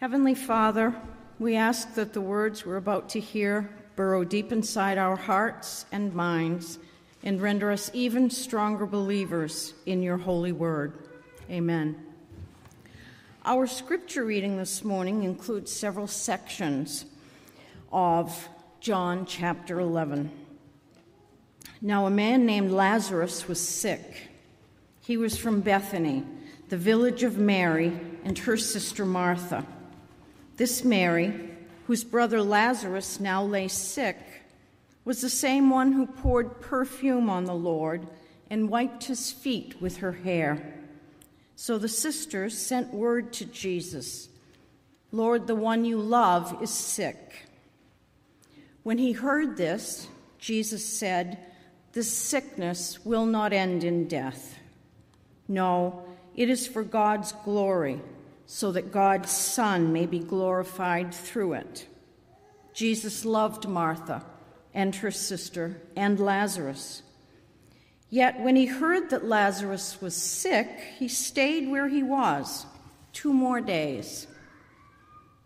Heavenly Father, we ask that the words we're about to hear burrow deep inside our hearts and minds and render us even stronger believers in your holy word. Amen. Our scripture reading this morning includes several sections of John chapter 11. Now, a man named Lazarus was sick. He was from Bethany, the village of Mary and her sister Martha. This Mary, whose brother Lazarus now lay sick, was the same one who poured perfume on the Lord and wiped his feet with her hair. So the sisters sent word to Jesus Lord, the one you love is sick. When he heard this, Jesus said, This sickness will not end in death. No, it is for God's glory, so that God's Son may be glorified through it. Jesus loved Martha and her sister and Lazarus. Yet when he heard that Lazarus was sick, he stayed where he was two more days.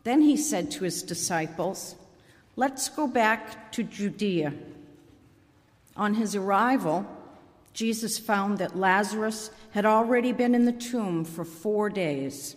Then he said to his disciples, Let's go back to Judea. On his arrival, Jesus found that Lazarus had already been in the tomb for four days.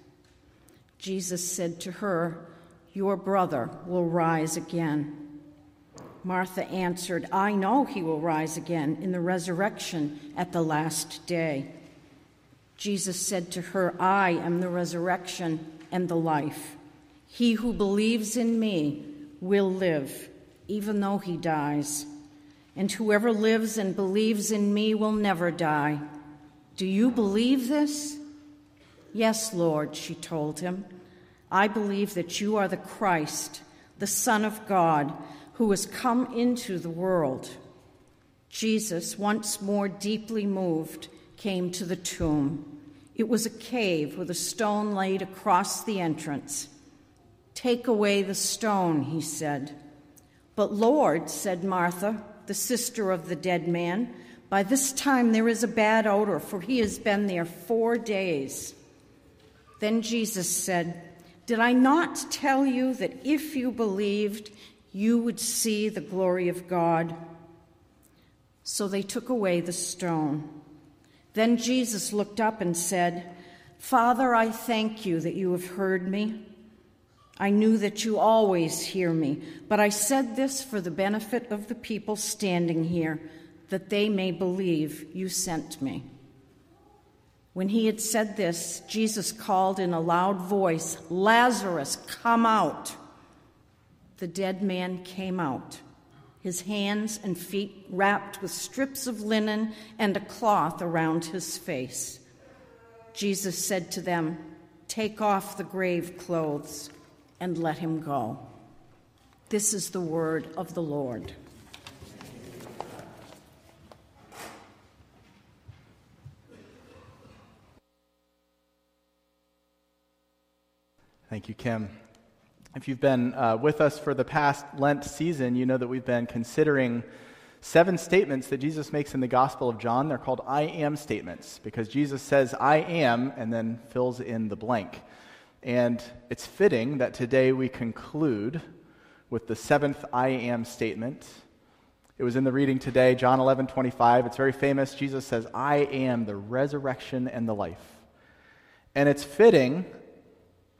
Jesus said to her, Your brother will rise again. Martha answered, I know he will rise again in the resurrection at the last day. Jesus said to her, I am the resurrection and the life. He who believes in me will live, even though he dies. And whoever lives and believes in me will never die. Do you believe this? Yes, Lord, she told him. I believe that you are the Christ, the Son of God, who has come into the world. Jesus, once more deeply moved, came to the tomb. It was a cave with a stone laid across the entrance. Take away the stone, he said. But Lord, said Martha, the sister of the dead man, by this time there is a bad odor, for he has been there four days. Then Jesus said, Did I not tell you that if you believed, you would see the glory of God? So they took away the stone. Then Jesus looked up and said, Father, I thank you that you have heard me. I knew that you always hear me, but I said this for the benefit of the people standing here, that they may believe you sent me. When he had said this, Jesus called in a loud voice, Lazarus, come out. The dead man came out, his hands and feet wrapped with strips of linen and a cloth around his face. Jesus said to them, Take off the grave clothes and let him go. This is the word of the Lord. Thank you, Kim. If you've been uh, with us for the past Lent season, you know that we've been considering seven statements that Jesus makes in the Gospel of John. They're called I am statements because Jesus says, I am, and then fills in the blank. And it's fitting that today we conclude with the seventh I am statement. It was in the reading today, John 11, 25. It's very famous. Jesus says, I am the resurrection and the life. And it's fitting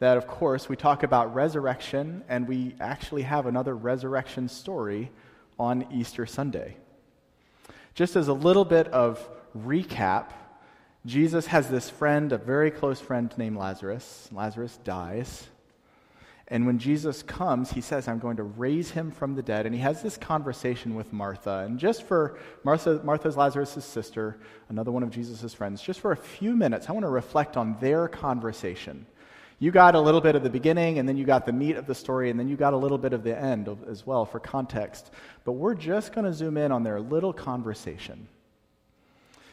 that, of course, we talk about resurrection, and we actually have another resurrection story on Easter Sunday. Just as a little bit of recap, Jesus has this friend, a very close friend named Lazarus. Lazarus dies. And when Jesus comes, he says, I'm going to raise him from the dead. And he has this conversation with Martha. And just for Martha, Martha's Lazarus' sister, another one of Jesus' friends, just for a few minutes, I want to reflect on their conversation. You got a little bit of the beginning, and then you got the meat of the story, and then you got a little bit of the end as well for context. But we're just going to zoom in on their little conversation.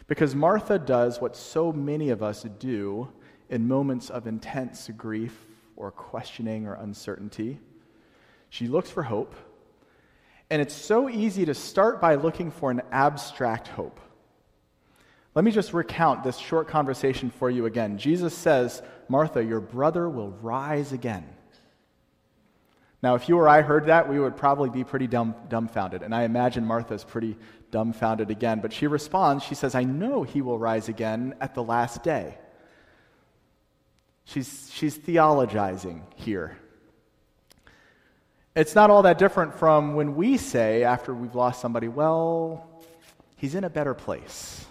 Because Martha does what so many of us do in moments of intense grief or questioning or uncertainty. She looks for hope. And it's so easy to start by looking for an abstract hope. Let me just recount this short conversation for you again. Jesus says, Martha, your brother will rise again. Now, if you or I heard that, we would probably be pretty dumb, dumbfounded. And I imagine Martha's pretty dumbfounded again. But she responds, she says, I know he will rise again at the last day. She's, she's theologizing here. It's not all that different from when we say, after we've lost somebody, well, he's in a better place.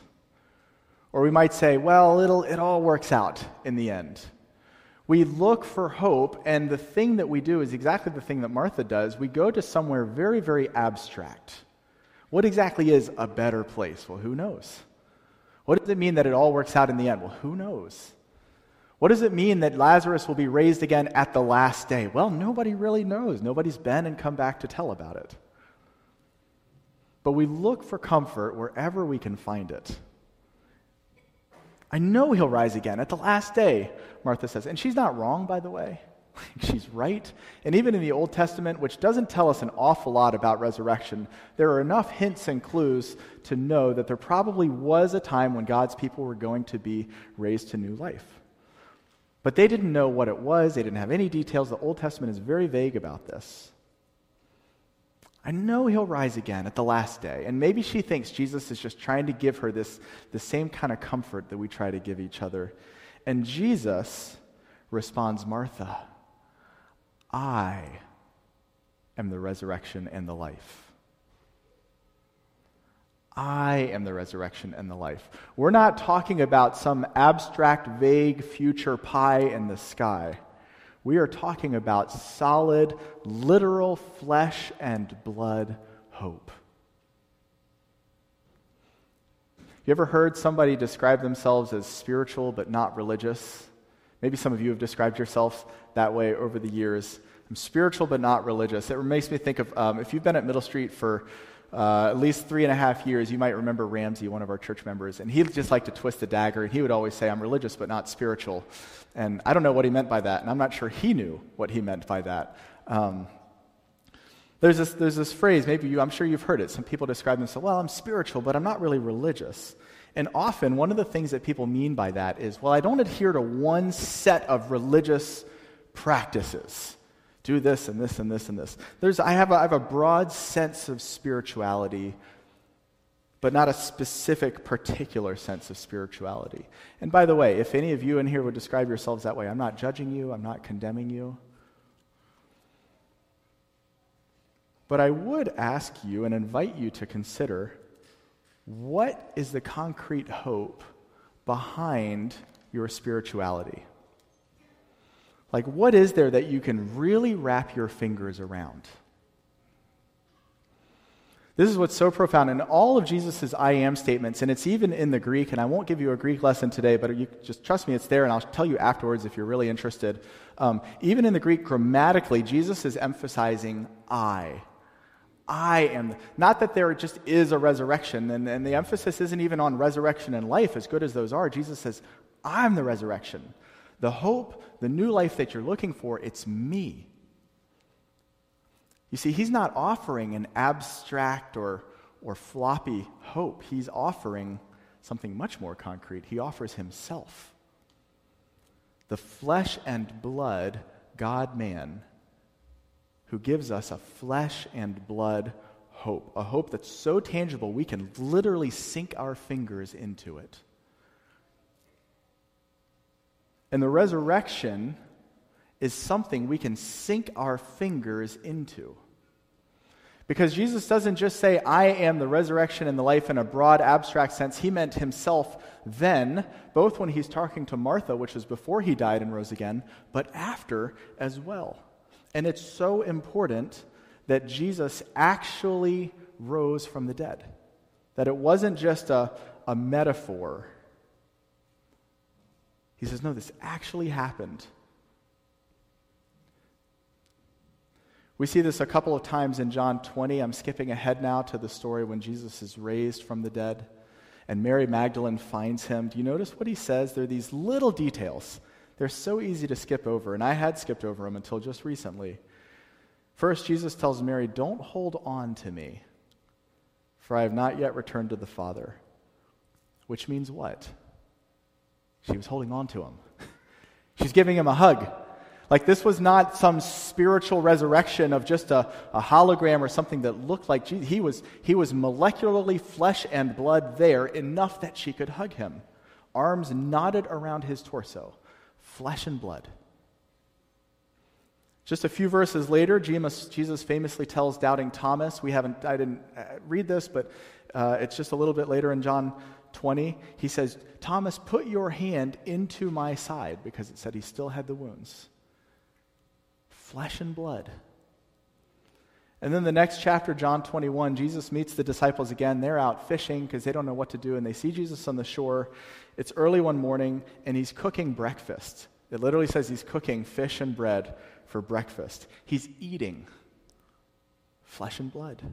Or we might say, well, it'll, it all works out in the end. We look for hope, and the thing that we do is exactly the thing that Martha does. We go to somewhere very, very abstract. What exactly is a better place? Well, who knows? What does it mean that it all works out in the end? Well, who knows? What does it mean that Lazarus will be raised again at the last day? Well, nobody really knows. Nobody's been and come back to tell about it. But we look for comfort wherever we can find it. I know he'll rise again at the last day, Martha says. And she's not wrong, by the way. she's right. And even in the Old Testament, which doesn't tell us an awful lot about resurrection, there are enough hints and clues to know that there probably was a time when God's people were going to be raised to new life. But they didn't know what it was, they didn't have any details. The Old Testament is very vague about this. I know he'll rise again at the last day. And maybe she thinks Jesus is just trying to give her this the same kind of comfort that we try to give each other. And Jesus responds, Martha, I am the resurrection and the life. I am the resurrection and the life. We're not talking about some abstract, vague future pie in the sky. We are talking about solid, literal flesh and blood hope. You ever heard somebody describe themselves as spiritual but not religious? Maybe some of you have described yourself that way over the years. I'm spiritual but not religious. It makes me think of um, if you've been at Middle Street for uh, at least three and a half years, you might remember Ramsey, one of our church members, and he'd just liked to twist the dagger, and he would always say, I'm religious but not spiritual. And I don't know what he meant by that, and I'm not sure he knew what he meant by that. Um, there's, this, there's this phrase, maybe you, I'm sure you've heard it. Some people describe themselves, well, I'm spiritual, but I'm not really religious. And often, one of the things that people mean by that is, well, I don't adhere to one set of religious practices do this and this and this and this. There's, I, have a, I have a broad sense of spirituality, but not a specific, particular sense of spirituality. And by the way, if any of you in here would describe yourselves that way, I'm not judging you, I'm not condemning you. But I would ask you and invite you to consider what is the concrete hope behind your spirituality? Like, what is there that you can really wrap your fingers around? This is what's so profound. In all of Jesus' I am statements, and it's even in the Greek, and I won't give you a Greek lesson today, but you just trust me, it's there, and I'll tell you afterwards if you're really interested. Um, even in the Greek, grammatically, Jesus is emphasizing I. I am. Not that there just is a resurrection, and, and the emphasis isn't even on resurrection and life, as good as those are. Jesus says, I'm the resurrection. The hope, the new life that you're looking for, it's me. You see, he's not offering an abstract or, or floppy hope. He's offering something much more concrete. He offers himself. The flesh and blood God man who gives us a flesh and blood hope, a hope that's so tangible we can literally sink our fingers into it. And the resurrection is something we can sink our fingers into. Because Jesus doesn't just say, I am the resurrection and the life in a broad, abstract sense. He meant himself then, both when he's talking to Martha, which was before he died and rose again, but after as well. And it's so important that Jesus actually rose from the dead, that it wasn't just a, a metaphor he says, No, this actually happened. We see this a couple of times in John 20. I'm skipping ahead now to the story when Jesus is raised from the dead and Mary Magdalene finds him. Do you notice what he says? There are these little details. They're so easy to skip over, and I had skipped over them until just recently. First, Jesus tells Mary, Don't hold on to me, for I have not yet returned to the Father. Which means what? She was holding on to him. She's giving him a hug. Like, this was not some spiritual resurrection of just a, a hologram or something that looked like Jesus. He was, he was molecularly flesh and blood there, enough that she could hug him. Arms knotted around his torso, flesh and blood. Just a few verses later, Jesus famously tells doubting Thomas, we haven't, I didn't uh, read this, but uh, it's just a little bit later in John 20. He says, Thomas, put your hand into my side, because it said he still had the wounds flesh and blood. And then the next chapter, John 21, Jesus meets the disciples again. They're out fishing because they don't know what to do, and they see Jesus on the shore. It's early one morning, and he's cooking breakfast. It literally says he's cooking fish and bread for breakfast. He's eating flesh and blood.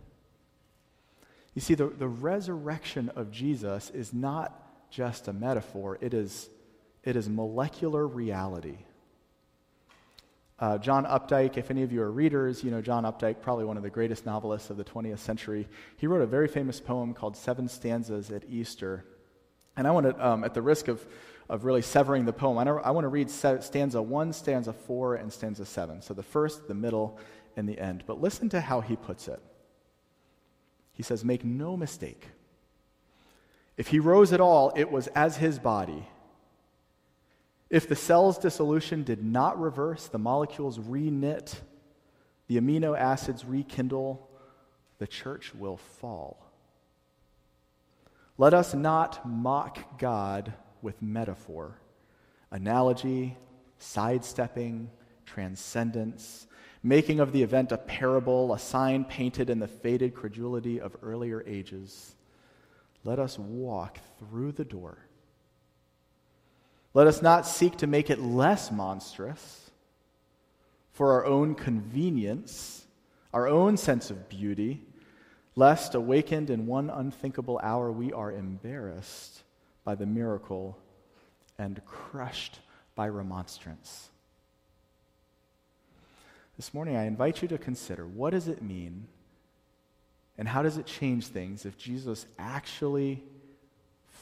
You see, the, the resurrection of Jesus is not just a metaphor, it is, it is molecular reality. Uh, John Updike, if any of you are readers, you know John Updike, probably one of the greatest novelists of the 20th century. He wrote a very famous poem called Seven Stanzas at Easter. And I want to, um, at the risk of, of really severing the poem, I, I want to read stanza one, stanza four, and stanza seven. So the first, the middle, and the end. But listen to how he puts it. He says, Make no mistake. If he rose at all, it was as his body if the cell's dissolution did not reverse, the molecules reknit, the amino acids rekindle, the church will fall. Let us not mock God with metaphor, analogy, sidestepping, transcendence, making of the event a parable, a sign painted in the faded credulity of earlier ages. Let us walk through the door let us not seek to make it less monstrous for our own convenience, our own sense of beauty, lest, awakened in one unthinkable hour, we are embarrassed by the miracle and crushed by remonstrance. This morning, I invite you to consider what does it mean and how does it change things if Jesus actually,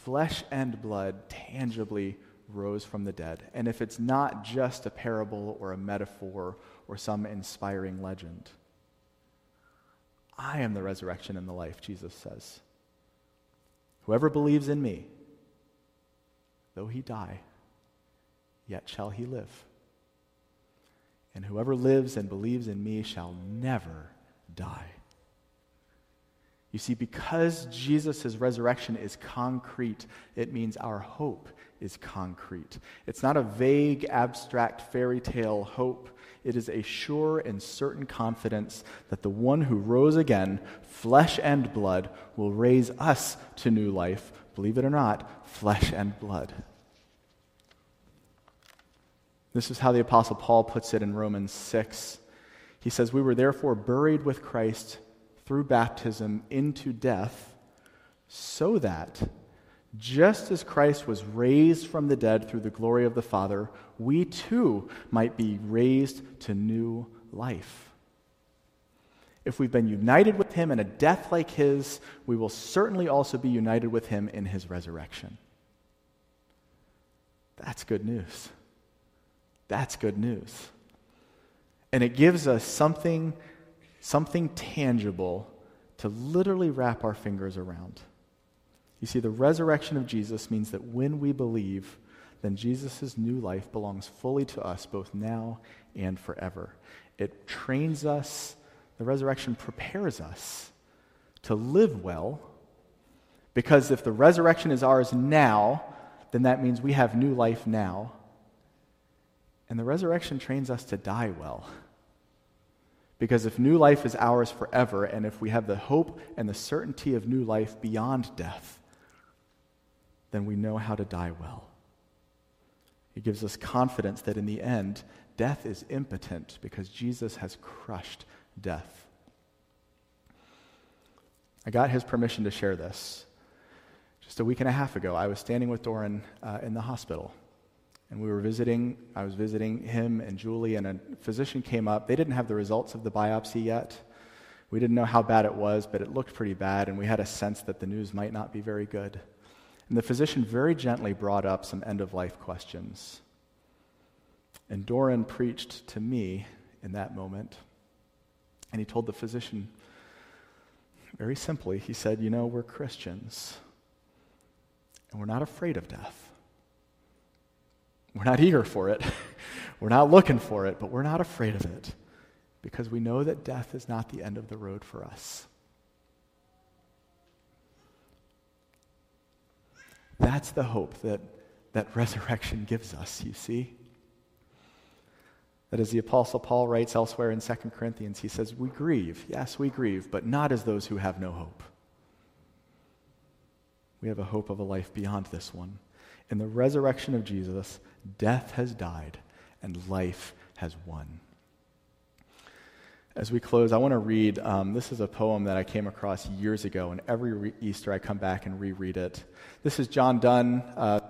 flesh and blood, tangibly rose from the dead, and if it's not just a parable or a metaphor or some inspiring legend. I am the resurrection and the life, Jesus says. Whoever believes in me, though he die, yet shall he live. And whoever lives and believes in me shall never die. You see, because Jesus' resurrection is concrete, it means our hope is concrete. It's not a vague, abstract fairy tale hope. It is a sure and certain confidence that the one who rose again, flesh and blood, will raise us to new life. Believe it or not, flesh and blood. This is how the Apostle Paul puts it in Romans 6. He says, We were therefore buried with Christ through baptism into death, so that just as Christ was raised from the dead through the glory of the Father, we too might be raised to new life. If we've been united with him in a death like his, we will certainly also be united with him in his resurrection. That's good news. That's good news. And it gives us something, something tangible to literally wrap our fingers around. You see, the resurrection of Jesus means that when we believe, then Jesus' new life belongs fully to us, both now and forever. It trains us, the resurrection prepares us to live well, because if the resurrection is ours now, then that means we have new life now. And the resurrection trains us to die well. Because if new life is ours forever, and if we have the hope and the certainty of new life beyond death, then we know how to die well. It gives us confidence that in the end, death is impotent because Jesus has crushed death. I got his permission to share this. Just a week and a half ago, I was standing with Doran uh, in the hospital. And we were visiting, I was visiting him and Julie, and a physician came up. They didn't have the results of the biopsy yet. We didn't know how bad it was, but it looked pretty bad, and we had a sense that the news might not be very good. And the physician very gently brought up some end of life questions. And Doran preached to me in that moment. And he told the physician, very simply, he said, You know, we're Christians, and we're not afraid of death. We're not eager for it. we're not looking for it, but we're not afraid of it because we know that death is not the end of the road for us. That's the hope that, that resurrection gives us, you see. That as the Apostle Paul writes elsewhere in 2 Corinthians, he says, We grieve. Yes, we grieve, but not as those who have no hope. We have a hope of a life beyond this one. In the resurrection of Jesus, death has died and life has won. As we close, I want to read um, this is a poem that I came across years ago, and every re- Easter I come back and reread it. This is John Donne, uh,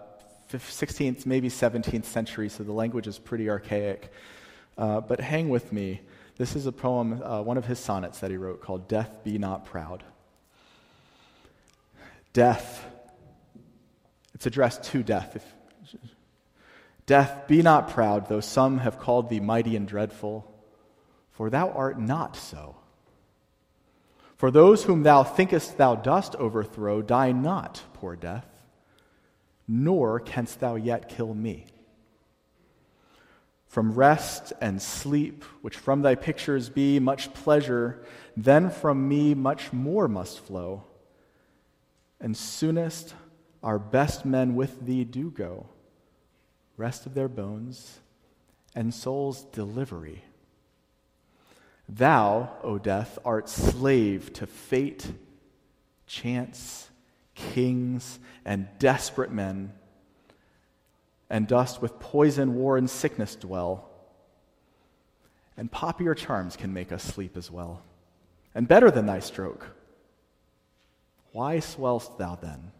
16th, maybe 17th century, so the language is pretty archaic. Uh, but hang with me. This is a poem, uh, one of his sonnets that he wrote called Death Be Not Proud. Death. It's addressed to death. If, death, be not proud, though some have called thee mighty and dreadful, for thou art not so. For those whom thou thinkest thou dost overthrow die not, poor death, nor canst thou yet kill me. From rest and sleep, which from thy pictures be much pleasure, then from me much more must flow. And soonest our best men with thee do go, rest of their bones and soul's delivery. Thou, O death, art slave to fate, chance, kings, and desperate men and dost with poison, war, and sickness dwell. And popular charms can make us sleep as well. And better than thy stroke. Why swell'st thou then?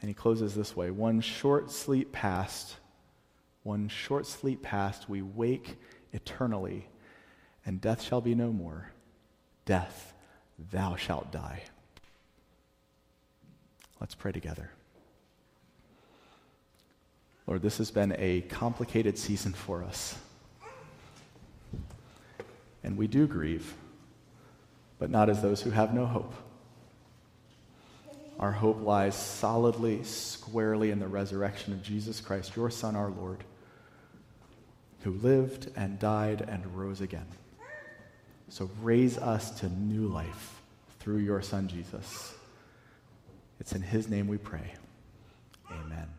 And he closes this way One short sleep past, one short sleep past, we wake eternally, and death shall be no more. Death, thou shalt die. Let's pray together. Lord, this has been a complicated season for us. And we do grieve, but not as those who have no hope. Our hope lies solidly, squarely in the resurrection of Jesus Christ, your Son, our Lord, who lived and died and rose again. So raise us to new life through your Son, Jesus. It's in his name we pray. Amen.